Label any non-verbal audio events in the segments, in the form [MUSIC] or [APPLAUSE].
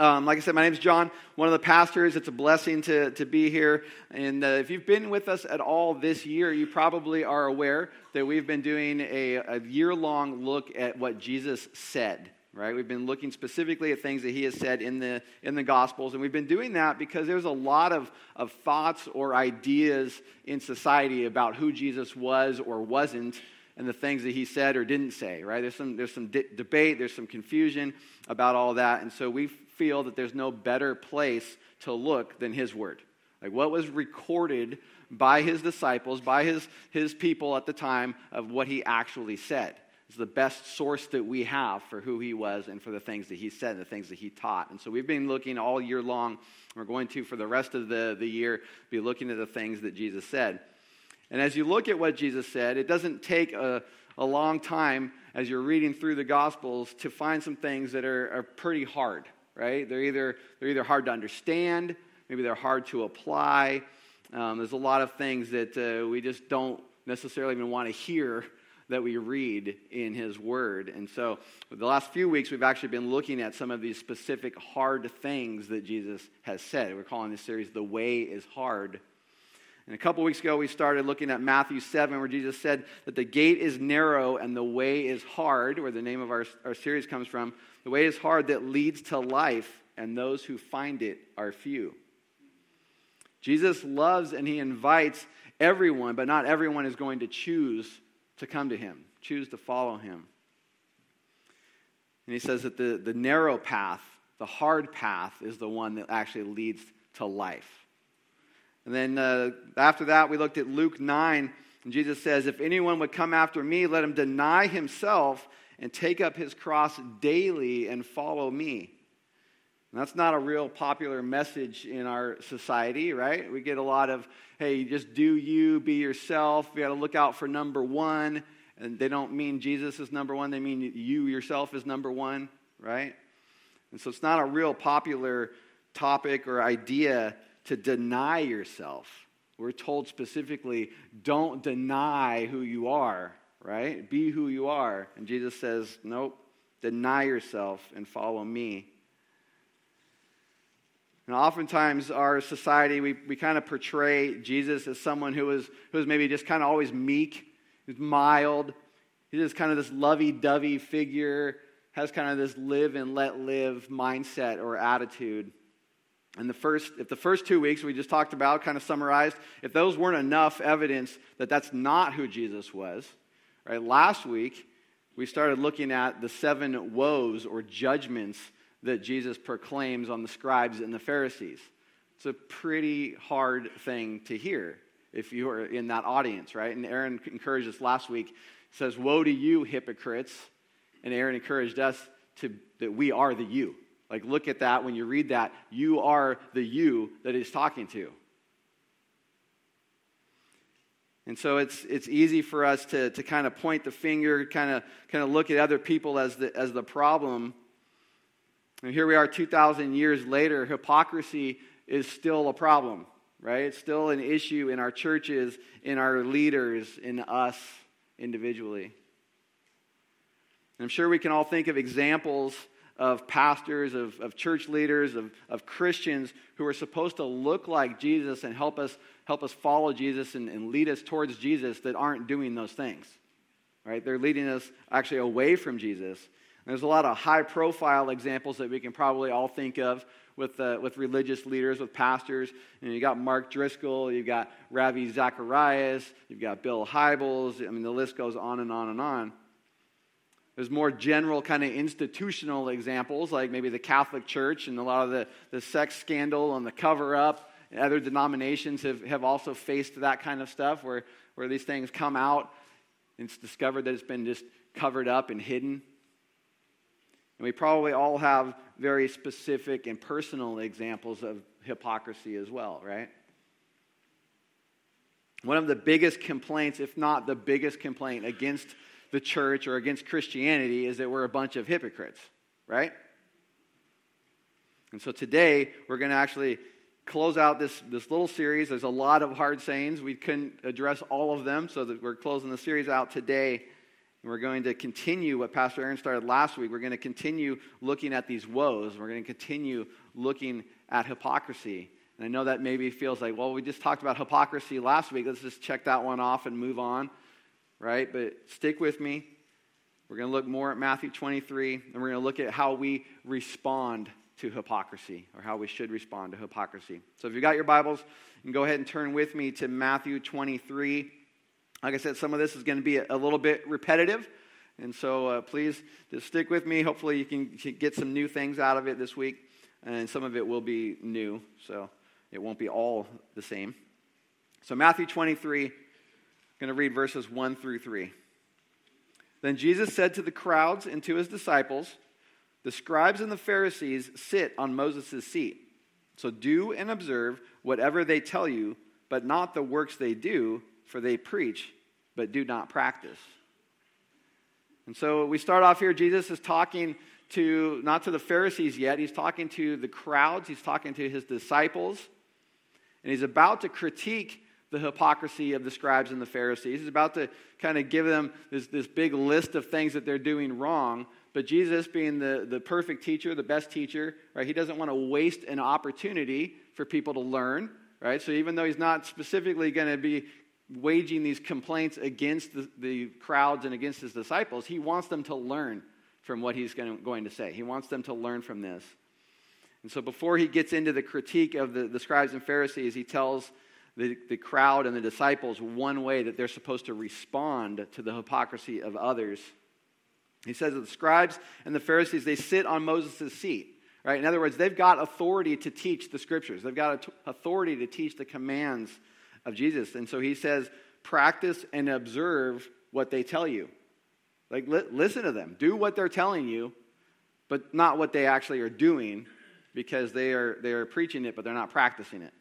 Um, like I said, my name is John, one of the pastors. It's a blessing to, to be here. And uh, if you've been with us at all this year, you probably are aware that we've been doing a, a year long look at what Jesus said. Right? We've been looking specifically at things that he has said in the, in the Gospels. And we've been doing that because there's a lot of, of thoughts or ideas in society about who Jesus was or wasn't and the things that he said or didn't say, right? There's some, there's some de- debate, there's some confusion about all that. And so we feel that there's no better place to look than his word. Like what was recorded by his disciples, by his, his people at the time of what he actually said. It's the best source that we have for who he was and for the things that he said and the things that he taught. And so we've been looking all year long. We're going to, for the rest of the, the year, be looking at the things that Jesus said. And as you look at what Jesus said, it doesn't take a, a long time as you're reading through the Gospels to find some things that are, are pretty hard, right? They're either, they're either hard to understand, maybe they're hard to apply. Um, there's a lot of things that uh, we just don't necessarily even want to hear that we read in his word. And so, the last few weeks, we've actually been looking at some of these specific hard things that Jesus has said. We're calling this series The Way is Hard and a couple weeks ago, we started looking at Matthew 7, where Jesus said that the gate is narrow and the way is hard, where the name of our, our series comes from. The way is hard that leads to life, and those who find it are few. Jesus loves and he invites everyone, but not everyone is going to choose to come to him, choose to follow him. And he says that the, the narrow path, the hard path, is the one that actually leads to life. And then uh, after that, we looked at Luke 9, and Jesus says, If anyone would come after me, let him deny himself and take up his cross daily and follow me. And that's not a real popular message in our society, right? We get a lot of, hey, just do you, be yourself. You got to look out for number one. And they don't mean Jesus is number one, they mean you yourself is number one, right? And so it's not a real popular topic or idea to deny yourself. We're told specifically, don't deny who you are, right? Be who you are. And Jesus says, nope, deny yourself and follow me. And oftentimes, our society, we, we kind of portray Jesus as someone who is, who is maybe just kind of always meek, who's mild. He's just kind of this lovey dovey figure, has kind of this live and let live mindset or attitude. And the first, if the first two weeks we just talked about, kind of summarized, if those weren't enough evidence that that's not who Jesus was, right? Last week we started looking at the seven woes or judgments that Jesus proclaims on the scribes and the Pharisees. It's a pretty hard thing to hear if you are in that audience, right? And Aaron encouraged us last week. Says, "Woe to you, hypocrites!" And Aaron encouraged us to that we are the you like, look at that when you read that. You are the you that he's talking to. And so it's, it's easy for us to, to kind of point the finger, kind of, kind of look at other people as the, as the problem. And here we are 2,000 years later. Hypocrisy is still a problem, right? It's still an issue in our churches, in our leaders, in us individually. And I'm sure we can all think of examples of pastors, of, of church leaders, of, of Christians who are supposed to look like Jesus and help us, help us follow Jesus and, and lead us towards Jesus that aren't doing those things. Right? They're leading us actually away from Jesus. And there's a lot of high profile examples that we can probably all think of with, uh, with religious leaders, with pastors. You, know, you got Mark Driscoll, you've got Ravi Zacharias, you've got Bill Hybels. I mean, the list goes on and on and on. There's more general kind of institutional examples, like maybe the Catholic Church and a lot of the, the sex scandal and the cover up. Other denominations have, have also faced that kind of stuff where, where these things come out and it's discovered that it's been just covered up and hidden. And we probably all have very specific and personal examples of hypocrisy as well, right? One of the biggest complaints, if not the biggest complaint against the church or against Christianity is that we're a bunch of hypocrites, right? And so today we're going to actually close out this, this little series. There's a lot of hard sayings. We couldn't address all of them, so that we're closing the series out today. And We're going to continue what Pastor Aaron started last week. We're going to continue looking at these woes. We're going to continue looking at hypocrisy. And I know that maybe feels like, well, we just talked about hypocrisy last week. Let's just check that one off and move on, right? But stick with me. We're going to look more at Matthew 23, and we're going to look at how we respond to hypocrisy, or how we should respond to hypocrisy. So if you've got your Bibles, you can go ahead and turn with me to Matthew 23. Like I said, some of this is going to be a little bit repetitive. And so uh, please just stick with me. Hopefully, you can get some new things out of it this week. And some of it will be new, so it won't be all the same. So, Matthew 23, I'm going to read verses 1 through 3. Then Jesus said to the crowds and to his disciples, The scribes and the Pharisees sit on Moses' seat. So do and observe whatever they tell you, but not the works they do for they preach, but do not practice. And so we start off here. Jesus is talking to, not to the Pharisees yet, he's talking to the crowds, he's talking to his disciples, and he's about to critique the hypocrisy of the scribes and the Pharisees. He's about to kind of give them this, this big list of things that they're doing wrong. But Jesus, being the, the perfect teacher, the best teacher, right, he doesn't want to waste an opportunity for people to learn, right? So even though he's not specifically going to be waging these complaints against the, the, crowds and against his disciples, he wants them to learn from what he's going to, going to say. He wants them to learn from this. And so before he gets into the critique of the, the scribes and Pharisees, he tells the, the crowd and the disciples one way that they're supposed to respond to the hypocrisy of others. He says that the scribes and the Pharisees, they sit on Moses' seat. Right? In other words, they've got authority to teach the scriptures. They've got authority to teach the commands of Jesus. And so he says, practice and observe what they tell you. Like, li- listen to them. Do what they're telling you, but not what they actually are doing because they are, they are preaching it, but they're not practicing it.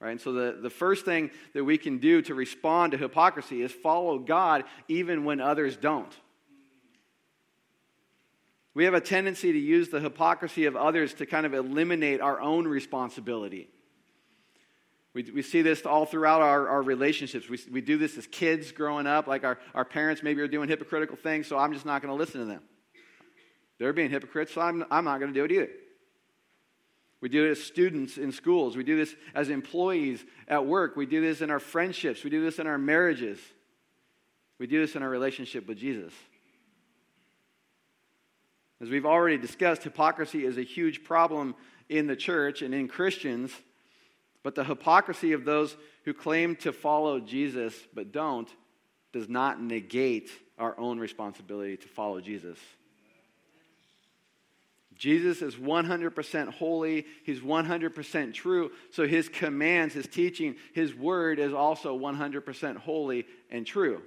Right? And so the, the first thing that we can do to respond to hypocrisy is follow God even when others don't. We have a tendency to use the hypocrisy of others to kind of eliminate our own responsibility. We, we see this all throughout our, our relationships. We, we do this as kids growing up, like our, our parents maybe are doing hypocritical things, so I'm just not going to listen to them. They're being hypocrites, so I'm, I'm not going to do it either. We do it as students in schools. We do this as employees at work. We do this in our friendships. We do this in our marriages. We do this in our relationship with Jesus. As we've already discussed, hypocrisy is a huge problem in the church and in Christians. But the hypocrisy of those who claim to follow Jesus but don't does not negate our own responsibility to follow Jesus. Jesus is 100% holy. He's 100% true. So his commands, his teaching, his word is also 100% holy and true.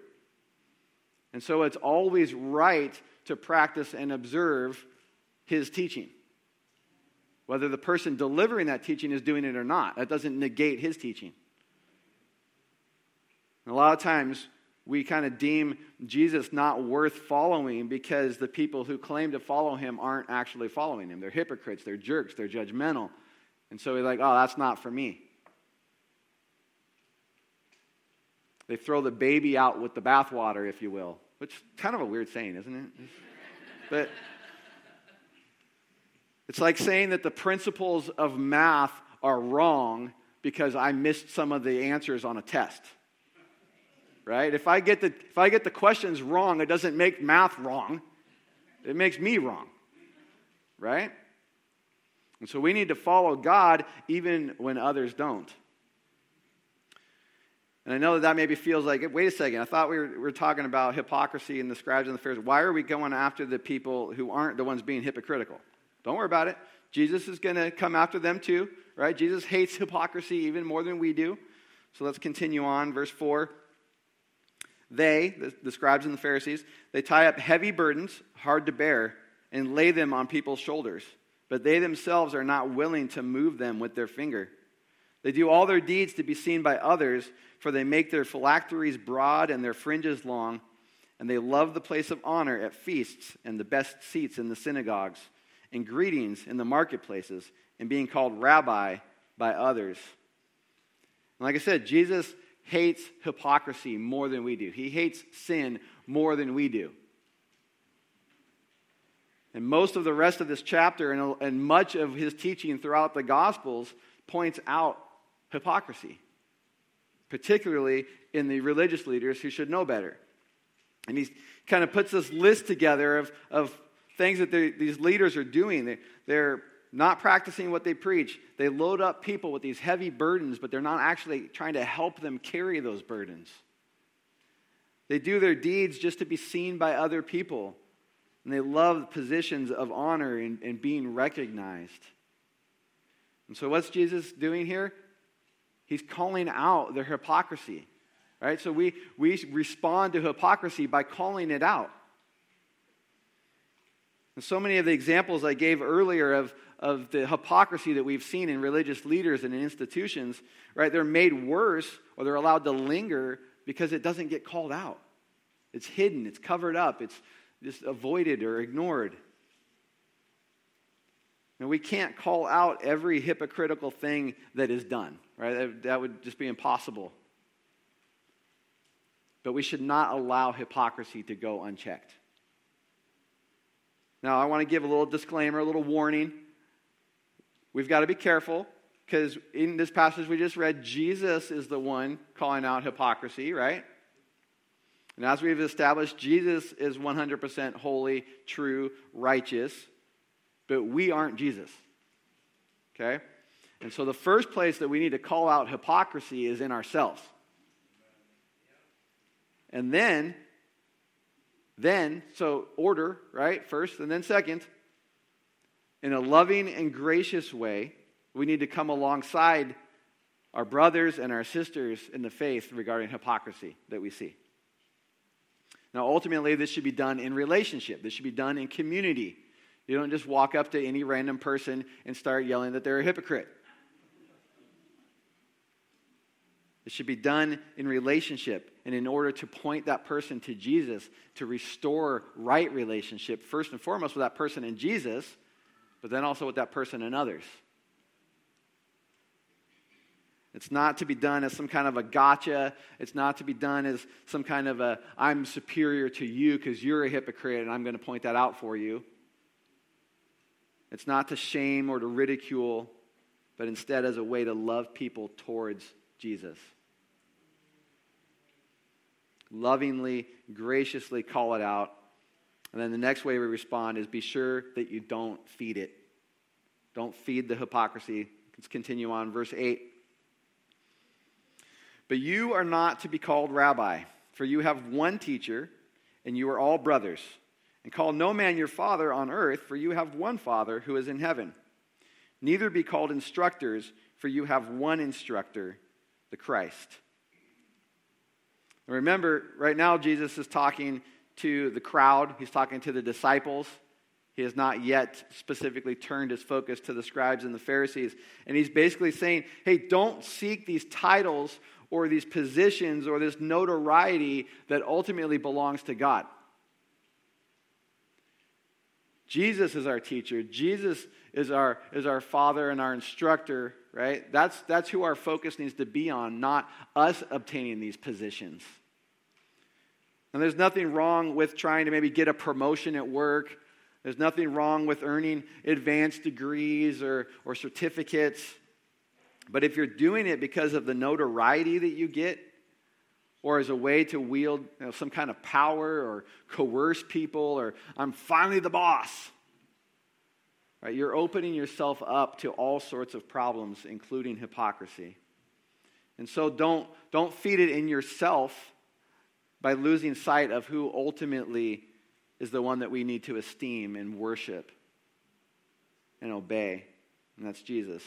And so it's always right to practice and observe his teaching whether the person delivering that teaching is doing it or not. That doesn't negate his teaching. And a lot of times, we kind of deem Jesus not worth following because the people who claim to follow him aren't actually following him. They're hypocrites, they're jerks, they're judgmental. And so we're like, oh, that's not for me. They throw the baby out with the bathwater, if you will, which is kind of a weird saying, isn't it? But it's like saying that the principles of math are wrong because I missed some of the answers on a test. Right? If I get the, if I get the questions wrong, it doesn't make math wrong, it makes me wrong. Right? And so we need to follow God even when others don't. And I know that that maybe feels like, wait a second, I thought we were, we were talking about hypocrisy and the scribes and the Pharisees. Why are we going after the people who aren't the ones being hypocritical? Don't worry about it. Jesus is going to come after them too, right? Jesus hates hypocrisy even more than we do. So let's continue on. Verse 4. They, the, the scribes and the Pharisees, they tie up heavy burdens, hard to bear, and lay them on people's shoulders. But they themselves are not willing to move them with their finger. They do all their deeds to be seen by others, for they make their phylacteries broad and their fringes long, and they love the place of honor at feasts and the best seats in the synagogues and greetings in the marketplaces and being called rabbi by others. And like I said, Jesus hates hypocrisy more than we do. He hates sin more than we do. And most of the rest of this chapter and, and much of his teaching throughout the Gospels points out hypocrisy, particularly in the religious leaders who should know better. And he kind of puts this list together of, of things that these leaders are doing. They, they're not practicing what they preach. They load up people with these heavy burdens, but they're not actually trying to help them carry those burdens. They do their deeds just to be seen by other people. And they love positions of honor and, and being recognized. And so, what's Jesus doing here? He's calling out their hypocrisy. Right? So, we, we respond to hypocrisy by calling it out. And so many of the examples I gave earlier of, of the hypocrisy that we've seen in religious leaders and in institutions, right, they're made worse or they're allowed to linger because it doesn't get called out. It's hidden, it's covered up, it's just avoided or ignored. And we can't call out every hypocritical thing that is done, right? That, that would just be impossible. But we should not allow hypocrisy to go unchecked. Now, I want to give a little disclaimer, a little warning. We've got to be careful because in this passage we just read, Jesus is the one calling out hypocrisy, right? And as we've established, Jesus is 100% holy, true, righteous, but we aren't Jesus. Okay? And so the first place that we need to call out hypocrisy is in ourselves. And then, then, so order, right? First, and then second, in a loving and gracious way, we need to come alongside our brothers and our sisters in the faith regarding hypocrisy that we see. Now, ultimately, this should be done in relationship, this should be done in community. You don't just walk up to any random person and start yelling that they're a hypocrite. It should be done in relationship and in order to point that person to Jesus, to restore right relationship, first and foremost with that person and Jesus, but then also with that person and others. It's not to be done as some kind of a gotcha. It's not to be done as some kind of a, I'm superior to you because you're a hypocrite and I'm going to point that out for you. It's not to shame or to ridicule, but instead as a way to love people towards Jesus. Lovingly, graciously call it out. And then the next way we respond is be sure that you don't feed it. Don't feed the hypocrisy. Let's continue on. Verse 8. But you are not to be called rabbi, for you have one teacher, and you are all brothers. And call no man your father on earth, for you have one Father who is in heaven. Neither be called instructors, for you have one instructor, the Christ. And remember, right now, Jesus is talking to the crowd, he's talking to the disciples. He has not yet specifically turned his focus to the scribes and the Pharisees. And he's basically saying, hey, don't seek these titles or these positions or this notoriety that ultimately belongs to God. Jesus is our teacher. Jesus is our, is our father and our instructor, right? That's, that's who our focus needs to be on, not us obtaining these positions. And there's nothing wrong with trying to maybe get a promotion at work. There's nothing wrong with earning advanced degrees or, or certificates. But if you're doing it because of the notoriety that you get, or as a way to wield you know, some kind of power or coerce people, or I'm finally the boss, right, you're opening yourself up to all sorts of problems, including hypocrisy. And so don't, don't feed it in yourself by losing sight of who ultimately is the one that we need to esteem and worship and obey, and that's Jesus.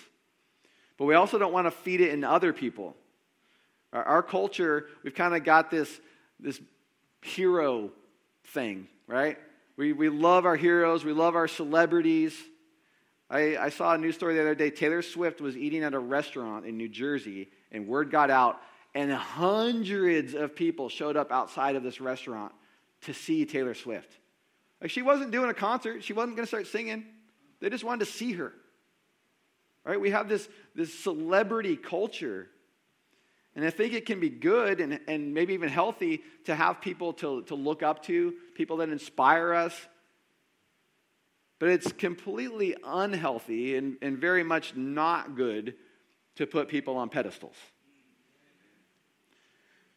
But we also don't want to feed it in other people. Our, our culture, we've kind of got this, this hero thing, right? We, we love our heroes, we love our celebrities. I, I saw a news story the other day. Taylor Swift was eating at a restaurant in New Jersey, and word got out, and hundreds of people showed up outside of this restaurant to see Taylor Swift. Like she wasn't doing a concert, she wasn't going to start singing. They just wanted to see her. Right? We have this, this celebrity culture. And I think it can be good and, and maybe even healthy to have people to, to look up to, people that inspire us. But it's completely unhealthy and, and very much not good to put people on pedestals.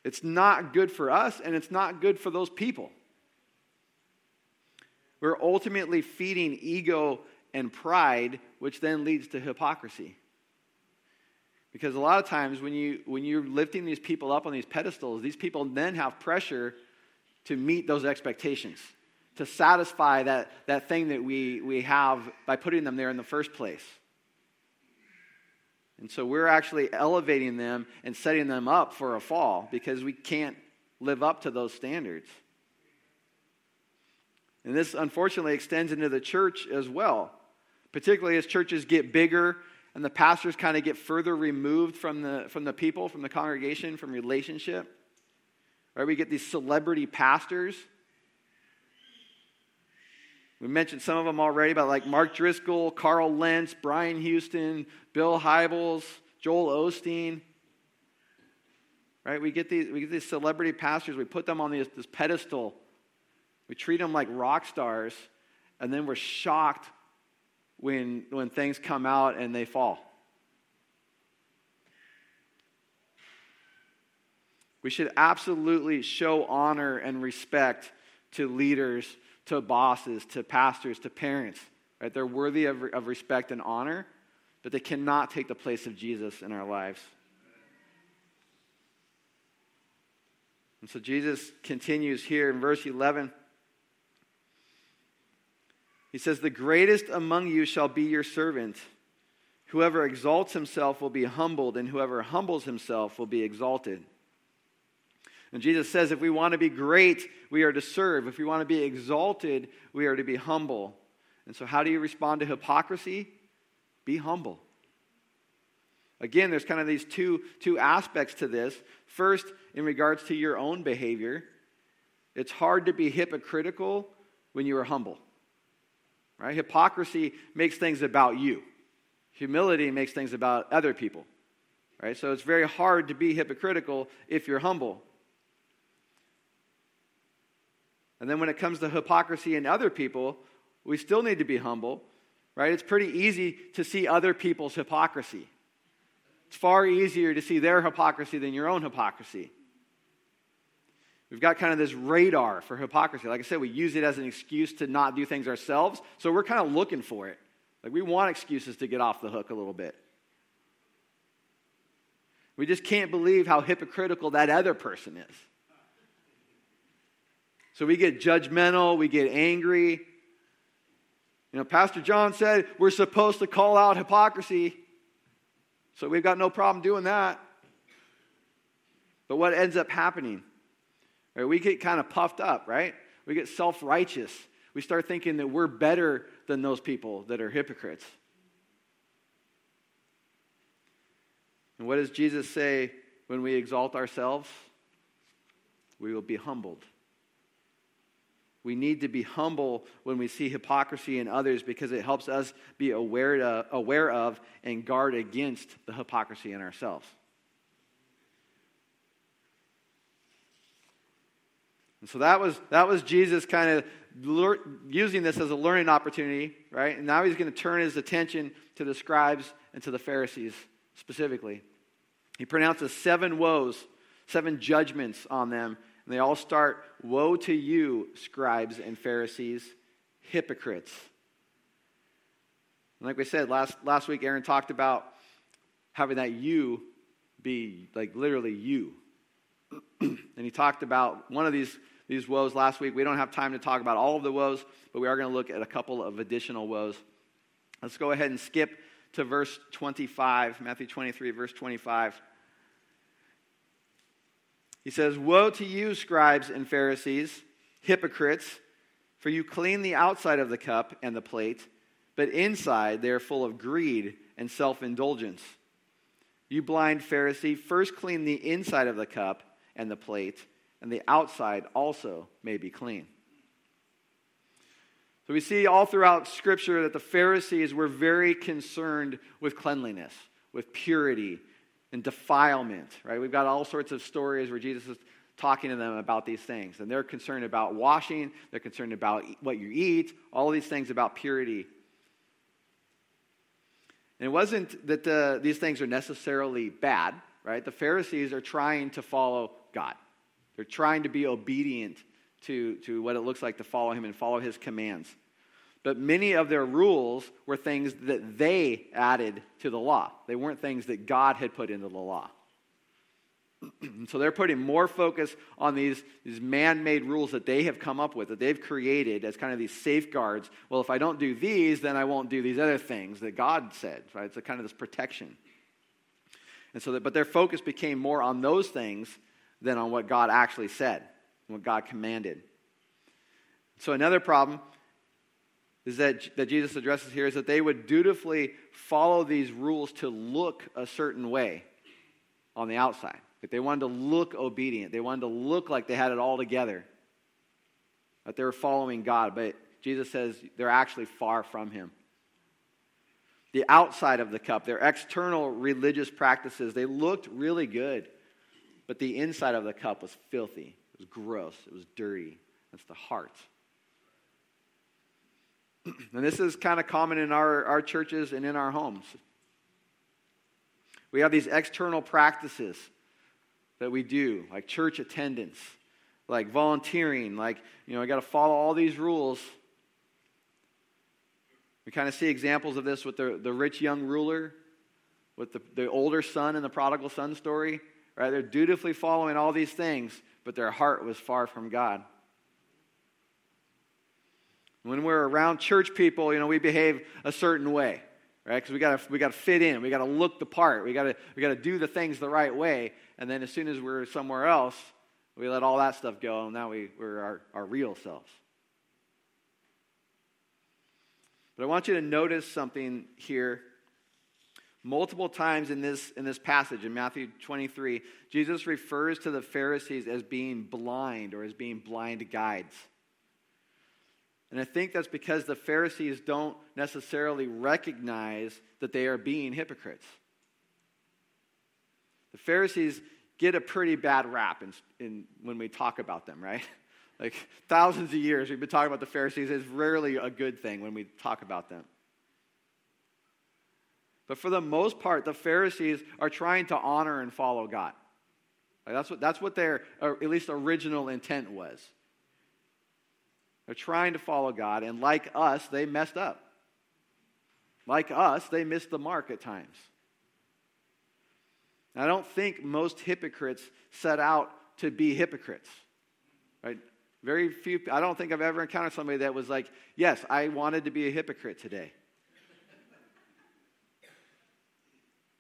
It's not good for us, and it's not good for those people. We're ultimately feeding ego and pride, which then leads to hypocrisy. Because a lot of times when, you, when you're lifting these people up on these pedestals, these people then have pressure to meet those expectations, to satisfy that, that thing that we, we have by putting them there in the first place. And so we're actually elevating them and setting them up for a fall because we can't live up to those standards. And this unfortunately extends into the church as well, particularly as churches get bigger and the pastors kind of get further removed from the, from the people, from the congregation, from relationship. Right? We get these celebrity pastors. We mentioned some of them already, but like Mark Driscoll, Carl Lentz, Brian Houston, Bill Hybels, Joel Osteen. Right? We get these, we get these celebrity pastors, we put them on this, this pedestal. We treat them like rock stars, and then we're shocked when, when things come out and they fall. We should absolutely show honor and respect to leaders, to bosses, to pastors, to parents. Right? They're worthy of, of respect and honor, but they cannot take the place of Jesus in our lives. And so Jesus continues here in verse 11. He says, The greatest among you shall be your servant. Whoever exalts himself will be humbled, and whoever humbles himself will be exalted. And Jesus says, if we want to be great, we are to serve. If we want to be exalted, we are to be humble. And so, how do you respond to hypocrisy? Be humble. Again, there's kind of these two, two aspects to this. First, in regards to your own behavior, it's hard to be hypocritical when you are humble. Right? Hypocrisy makes things about you. Humility makes things about other people. Right? So it's very hard to be hypocritical if you're humble. And then when it comes to hypocrisy in other people, we still need to be humble, right? It's pretty easy to see other people's hypocrisy. It's far easier to see their hypocrisy than your own hypocrisy. We've got kind of this radar for hypocrisy. Like I said, we use it as an excuse to not do things ourselves. So we're kind of looking for it. Like we want excuses to get off the hook a little bit. We just can't believe how hypocritical that other person is. So we get judgmental, we get angry. You know, Pastor John said we're supposed to call out hypocrisy. So we've got no problem doing that. But what ends up happening Right? We get kind of puffed up, right? We get self righteous. We start thinking that we're better than those people that are hypocrites. And what does Jesus say when we exalt ourselves? We will be humbled. We need to be humble when we see hypocrisy in others because it helps us be aware, aware of and guard against the hypocrisy in ourselves. And so that was, that was Jesus kind of lear- using this as a learning opportunity, right? And now he's going to turn his attention to the scribes and to the Pharisees specifically. He pronounces seven woes, seven judgments on them. And they all start Woe to you, scribes and Pharisees, hypocrites. And like we said last, last week, Aaron talked about having that you be like literally you. [CLEARS THROAT] and he talked about one of these, these woes last week. We don't have time to talk about all of the woes, but we are going to look at a couple of additional woes. Let's go ahead and skip to verse 25, Matthew 23, verse 25. He says, Woe to you, scribes and Pharisees, hypocrites, for you clean the outside of the cup and the plate, but inside they are full of greed and self indulgence. You blind Pharisee, first clean the inside of the cup and the plate, and the outside also may be clean. So we see all throughout Scripture that the Pharisees were very concerned with cleanliness, with purity, and defilement, right? We've got all sorts of stories where Jesus is talking to them about these things. And they're concerned about washing, they're concerned about what you eat, all these things about purity. And it wasn't that the, these things are necessarily bad, right? The Pharisees are trying to follow God, they're trying to be obedient to, to what it looks like to follow Him and follow His commands. But many of their rules were things that they added to the law. They weren't things that God had put into the law. [CLEARS THROAT] so they're putting more focus on these, these man made rules that they have come up with, that they've created as kind of these safeguards. Well, if I don't do these, then I won't do these other things that God said, right? It's a kind of this protection. And so, that, but their focus became more on those things than on what God actually said, what God commanded. So, another problem is that, that Jesus addresses here is that they would dutifully follow these rules to look a certain way on the outside. That they wanted to look obedient. They wanted to look like they had it all together. That they were following God. But Jesus says they're actually far from Him. The outside of the cup, their external religious practices, they looked really good. But the inside of the cup was filthy. It was gross. It was dirty. That's the heart. [CLEARS THROAT] and this is kind of common in our, our churches and in our homes. We have these external practices that we do, like church attendance, like volunteering, like, you know, I got to follow all these rules. We kind of see examples of this with the, the rich young ruler, with the, the older son in the prodigal son story, right? They're dutifully following all these things, but their heart was far from God. When we're around church people, you know, we behave a certain way, right? Because we gotta we got to fit in, we got to look the part, we got to we got to do the things the right way. And then as soon as we're somewhere else, we let all that stuff go, and now we, we're our, our real selves. But I want you to notice something here. Multiple times in this, in this passage, in Matthew 23, Jesus refers to the Pharisees as being blind or as being blind guides. And I think that's because the Pharisees don't necessarily recognize that they are being hypocrites. The Pharisees get a pretty bad rap in, in, when we talk about them, right? [LAUGHS] Like thousands of years we've been talking about the Pharisees. It's rarely a good thing when we talk about them. But for the most part, the Pharisees are trying to honor and follow God. Like that's, what, that's what their, uh, at least original intent was. They're trying to follow God, and like us, they messed up. Like us, they missed the mark at times. I don't think most hypocrites set out to be hypocrites. Right? Very few, I don't think I've ever encountered somebody that was like, yes, I wanted to be a hypocrite today.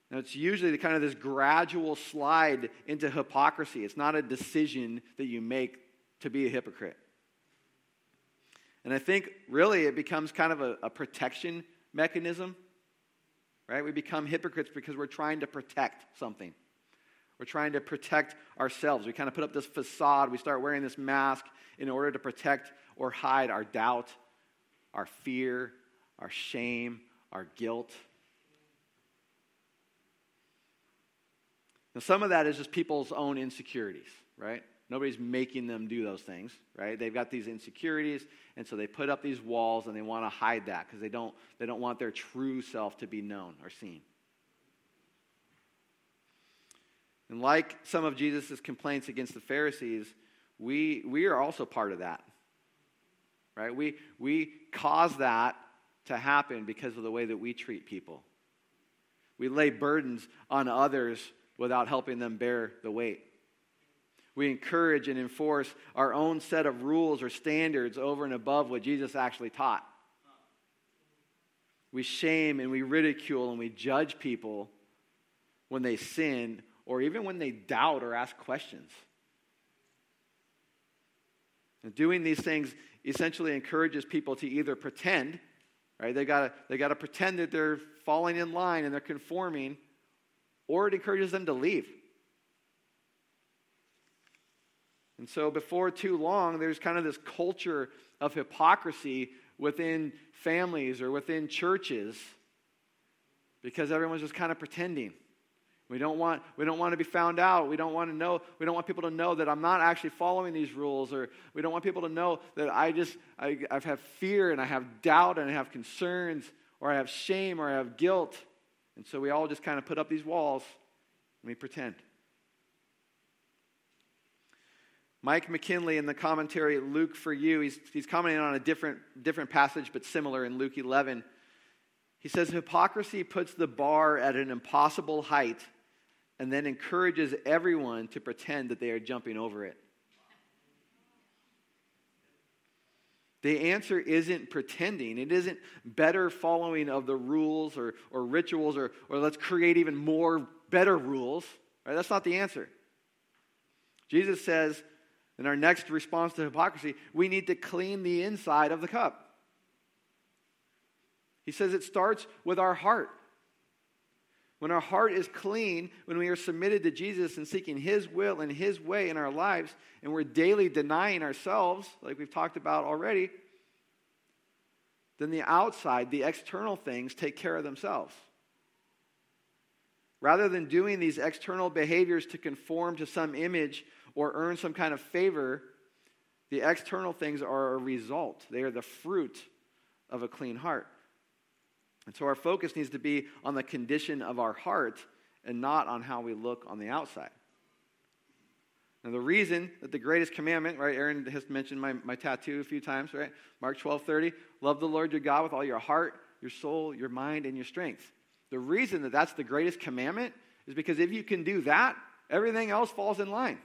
Now, it's usually the kind of this gradual slide into hypocrisy. It's not a decision that you make to be a hypocrite. And I think really it becomes kind of a, a protection mechanism right? We become hypocrites because we're trying to protect something. We're trying to protect ourselves. We kind of put up this facade. We start wearing this mask in order to protect or hide our doubt, our fear, our shame, our guilt. Now, some of that is just people's own insecurities, right? Nobody's making them do those things, right? They've got these insecurities, and so they put up these walls and they want to hide that because they don't, they don't want their true self to be known or seen. And like some of Jesus' complaints against the Pharisees, we, we are also part of that. Right? We, we cause that to happen because of the way that we treat people. We lay burdens on others without helping them bear the weight. We encourage and enforce our own set of rules or standards over and above what Jesus actually taught. We shame and we ridicule and we judge people when they sin or even when they doubt or ask questions. And doing these things essentially encourages people to either pretend, right? They gotta they gotta pretend that they're falling in line and they're conforming, or it encourages them to leave. And so, before too long, there's kind of this culture of hypocrisy within families or within churches because everyone's just kind of pretending. We don't want we don't want to be found out. We don't want to know we don't want people to know that I'm not actually following these rules or we don't want people to know that I just I, I have fear and I have doubt and I have concerns or I have shame or I have guilt. And so we all just kind of put up these walls and we pretend. Mike McKinley in the commentary Luke for You, he's, he's commenting on a different, different passage but similar in Luke 11. He says, Hypocrisy puts the bar at an impossible height and then encourages everyone to pretend that they are jumping over it. The answer isn't pretending. It isn't better following of the rules or, or rituals or, or let's create even more better rules. Right? That's not the answer. Jesus says in our next response to hypocrisy, we need to clean the inside of the cup. He says it starts with our heart. When our heart is clean, when we are submitted to Jesus and seeking His will and His way in our lives, and we're daily denying ourselves, like we've talked about already, then the outside, the external things, take care of themselves. Rather than doing these external behaviors to conform to some image or earn some kind of favor, the external things are a result. They are the fruit of a clean heart. And so our focus needs to be on the condition of our heart and not on how we look on the outside. Now, the reason that the greatest commandment, right, Aaron has mentioned my, my tattoo a few times, right? Mark 12 30, love the Lord your God with all your heart, your soul, your mind, and your strength. The reason that that's the greatest commandment is because if you can do that, everything else falls in line.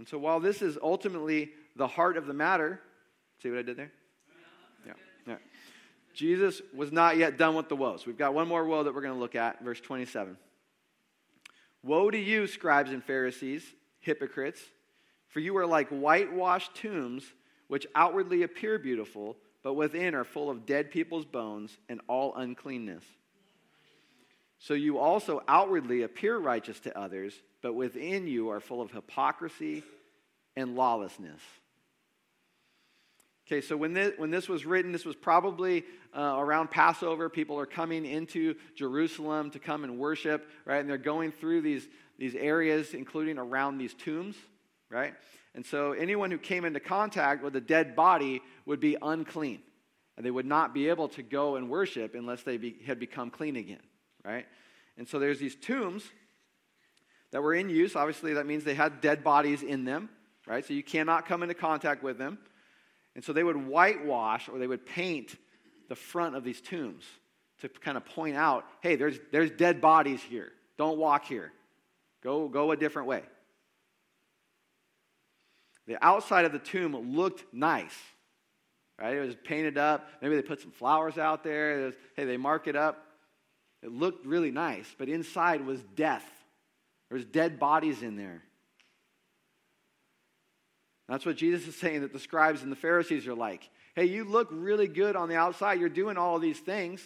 And so, while this is ultimately the heart of the matter, See what I did there? Yeah. yeah. Jesus was not yet done with the woes. We've got one more woe that we're going to look at, verse 27. Woe to you, scribes and Pharisees, hypocrites, for you are like whitewashed tombs, which outwardly appear beautiful, but within are full of dead people's bones and all uncleanness. So you also outwardly appear righteous to others, but within you are full of hypocrisy and lawlessness. Okay, so when this, when this was written, this was probably uh, around Passover. People are coming into Jerusalem to come and worship, right? And they're going through these, these areas, including around these tombs, right? And so anyone who came into contact with a dead body would be unclean. And they would not be able to go and worship unless they be, had become clean again, right? And so there's these tombs that were in use. Obviously, that means they had dead bodies in them, right? So you cannot come into contact with them. And so they would whitewash or they would paint the front of these tombs to kind of point out hey, there's, there's dead bodies here. Don't walk here. Go, go a different way. The outside of the tomb looked nice. Right? It was painted up. Maybe they put some flowers out there. Was, hey, they mark it up. It looked really nice, but inside was death. There was dead bodies in there. That's what Jesus is saying that the scribes and the Pharisees are like. Hey, you look really good on the outside. You're doing all these things.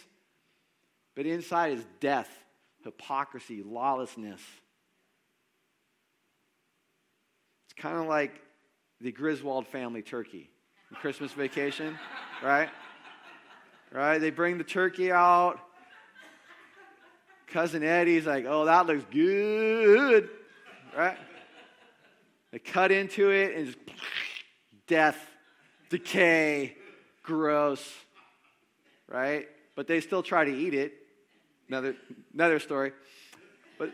But inside is death, hypocrisy, lawlessness. It's kind of like the Griswold family turkey, Christmas vacation, [LAUGHS] right? Right? They bring the turkey out. Cousin Eddie's like, oh, that looks good, right? They cut into it and just death, decay, gross, right? But they still try to eat it. Another, another story. But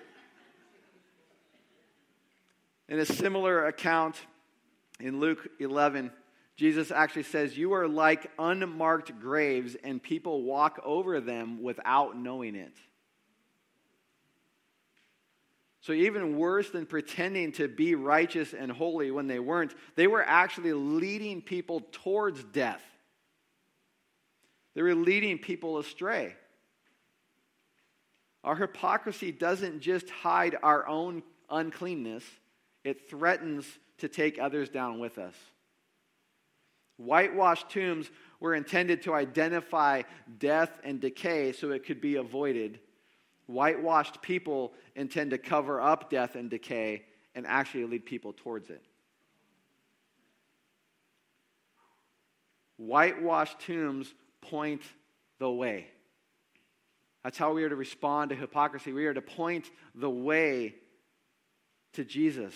in a similar account in Luke 11, Jesus actually says, You are like unmarked graves, and people walk over them without knowing it. So, even worse than pretending to be righteous and holy when they weren't, they were actually leading people towards death. They were leading people astray. Our hypocrisy doesn't just hide our own uncleanness, it threatens to take others down with us. Whitewashed tombs were intended to identify death and decay so it could be avoided Whitewashed people intend to cover up death and decay and actually lead people towards it. Whitewashed tombs point the way. That's how we are to respond to hypocrisy. We are to point the way to Jesus.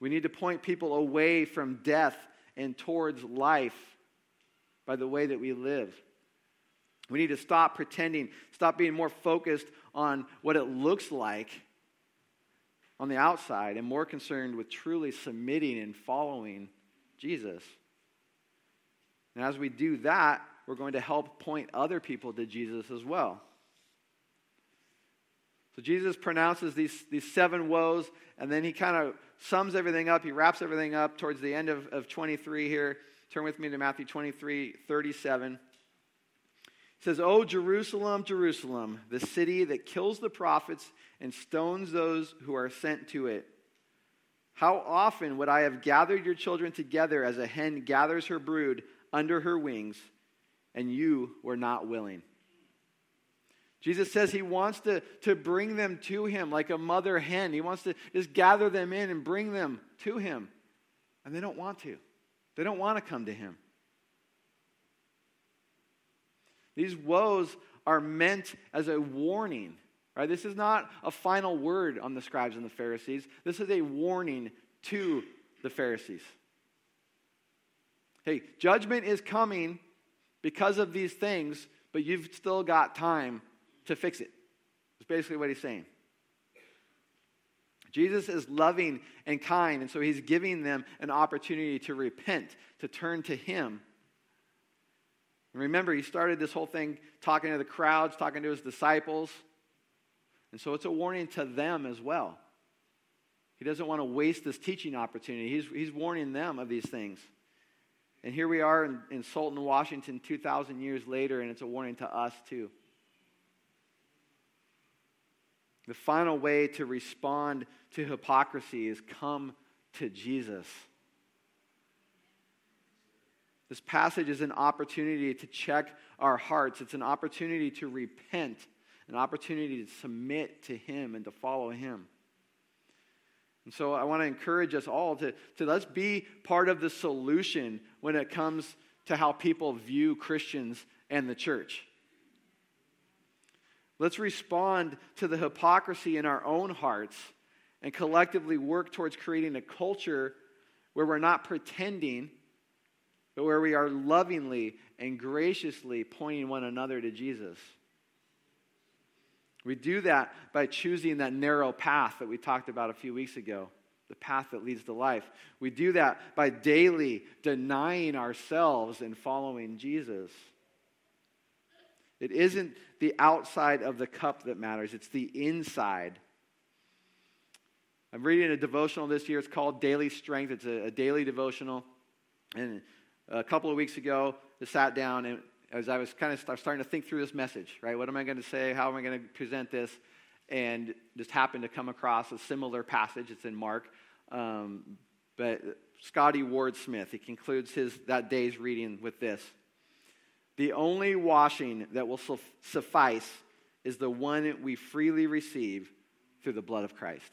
We need to point people away from death and towards life by the way that we live. We need to stop pretending, stop being more focused on what it looks like on the outside and more concerned with truly submitting and following Jesus. And as we do that, we're going to help point other people to Jesus as well. So Jesus pronounces these, these seven woes, and then he kind of sums everything up. He wraps everything up towards the end of, of 23 here. Turn with me to Matthew 23 37. Says, O Jerusalem, Jerusalem, the city that kills the prophets and stones those who are sent to it. How often would I have gathered your children together as a hen gathers her brood under her wings, and you were not willing? Jesus says he wants to, to bring them to him like a mother hen. He wants to just gather them in and bring them to him. And they don't want to, they don't want to come to him. These woes are meant as a warning. Right? This is not a final word on the scribes and the Pharisees. This is a warning to the Pharisees. Hey, judgment is coming because of these things, but you've still got time to fix it. That's basically what he's saying. Jesus is loving and kind, and so he's giving them an opportunity to repent, to turn to him. And remember, he started this whole thing talking to the crowds, talking to his disciples. And so it's a warning to them as well. He doesn't want to waste this teaching opportunity. He's, he's warning them of these things. And here we are in, in Sultan, Washington, 2,000 years later, and it's a warning to us too. The final way to respond to hypocrisy is come to Jesus. This passage is an opportunity to check our hearts. It's an opportunity to repent, an opportunity to submit to Him and to follow Him. And so I want to encourage us all to, to let's be part of the solution when it comes to how people view Christians and the church. Let's respond to the hypocrisy in our own hearts and collectively work towards creating a culture where we're not pretending, but where we are lovingly and graciously pointing one another to Jesus. We do that by choosing that narrow path that we talked about a few weeks ago, the path that leads to life. We do that by daily denying ourselves and following Jesus. It isn't the outside of the cup that matters, it's the inside. I'm reading a devotional this year. It's called Daily Strength. It's a, a daily devotional. And a couple of weeks ago, I sat down and as I was kind of starting to think through this message, right? What am I going to say? How am I going to present this? And just happened to come across a similar passage. It's in Mark. Um, but Scotty Ward Smith, he concludes his that day's reading with this. The only washing that will suffice is the one we freely receive through the blood of Christ.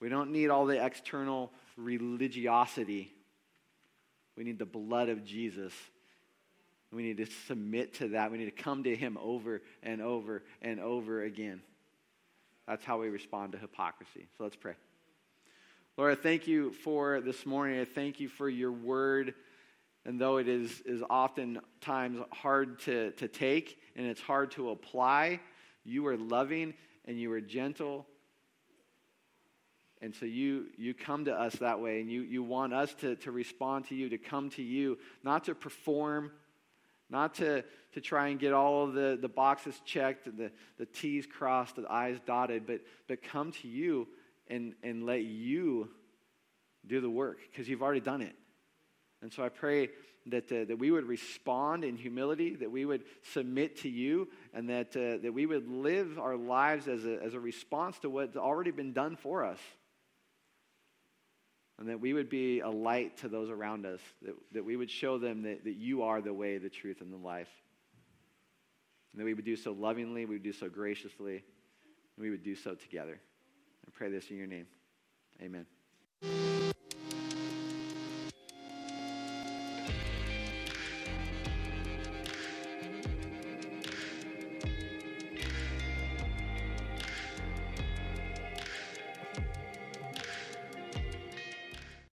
We don't need all the external religiosity. We need the blood of Jesus. We need to submit to that. We need to come to Him over and over and over again. That's how we respond to hypocrisy. So let's pray. Lord, I thank you for this morning. I thank you for your word. And though it is, is oftentimes hard to, to take and it's hard to apply, you are loving and you are gentle. And so you, you come to us that way, and you, you want us to, to respond to you, to come to you, not to perform, not to, to try and get all of the, the boxes checked, the, the T's crossed, the I's dotted, but, but come to you and, and let you do the work because you've already done it. And so I pray that, uh, that we would respond in humility, that we would submit to you, and that, uh, that we would live our lives as a, as a response to what's already been done for us. And that we would be a light to those around us, that, that we would show them that, that you are the way, the truth, and the life. And that we would do so lovingly, we would do so graciously, and we would do so together. I pray this in your name. Amen.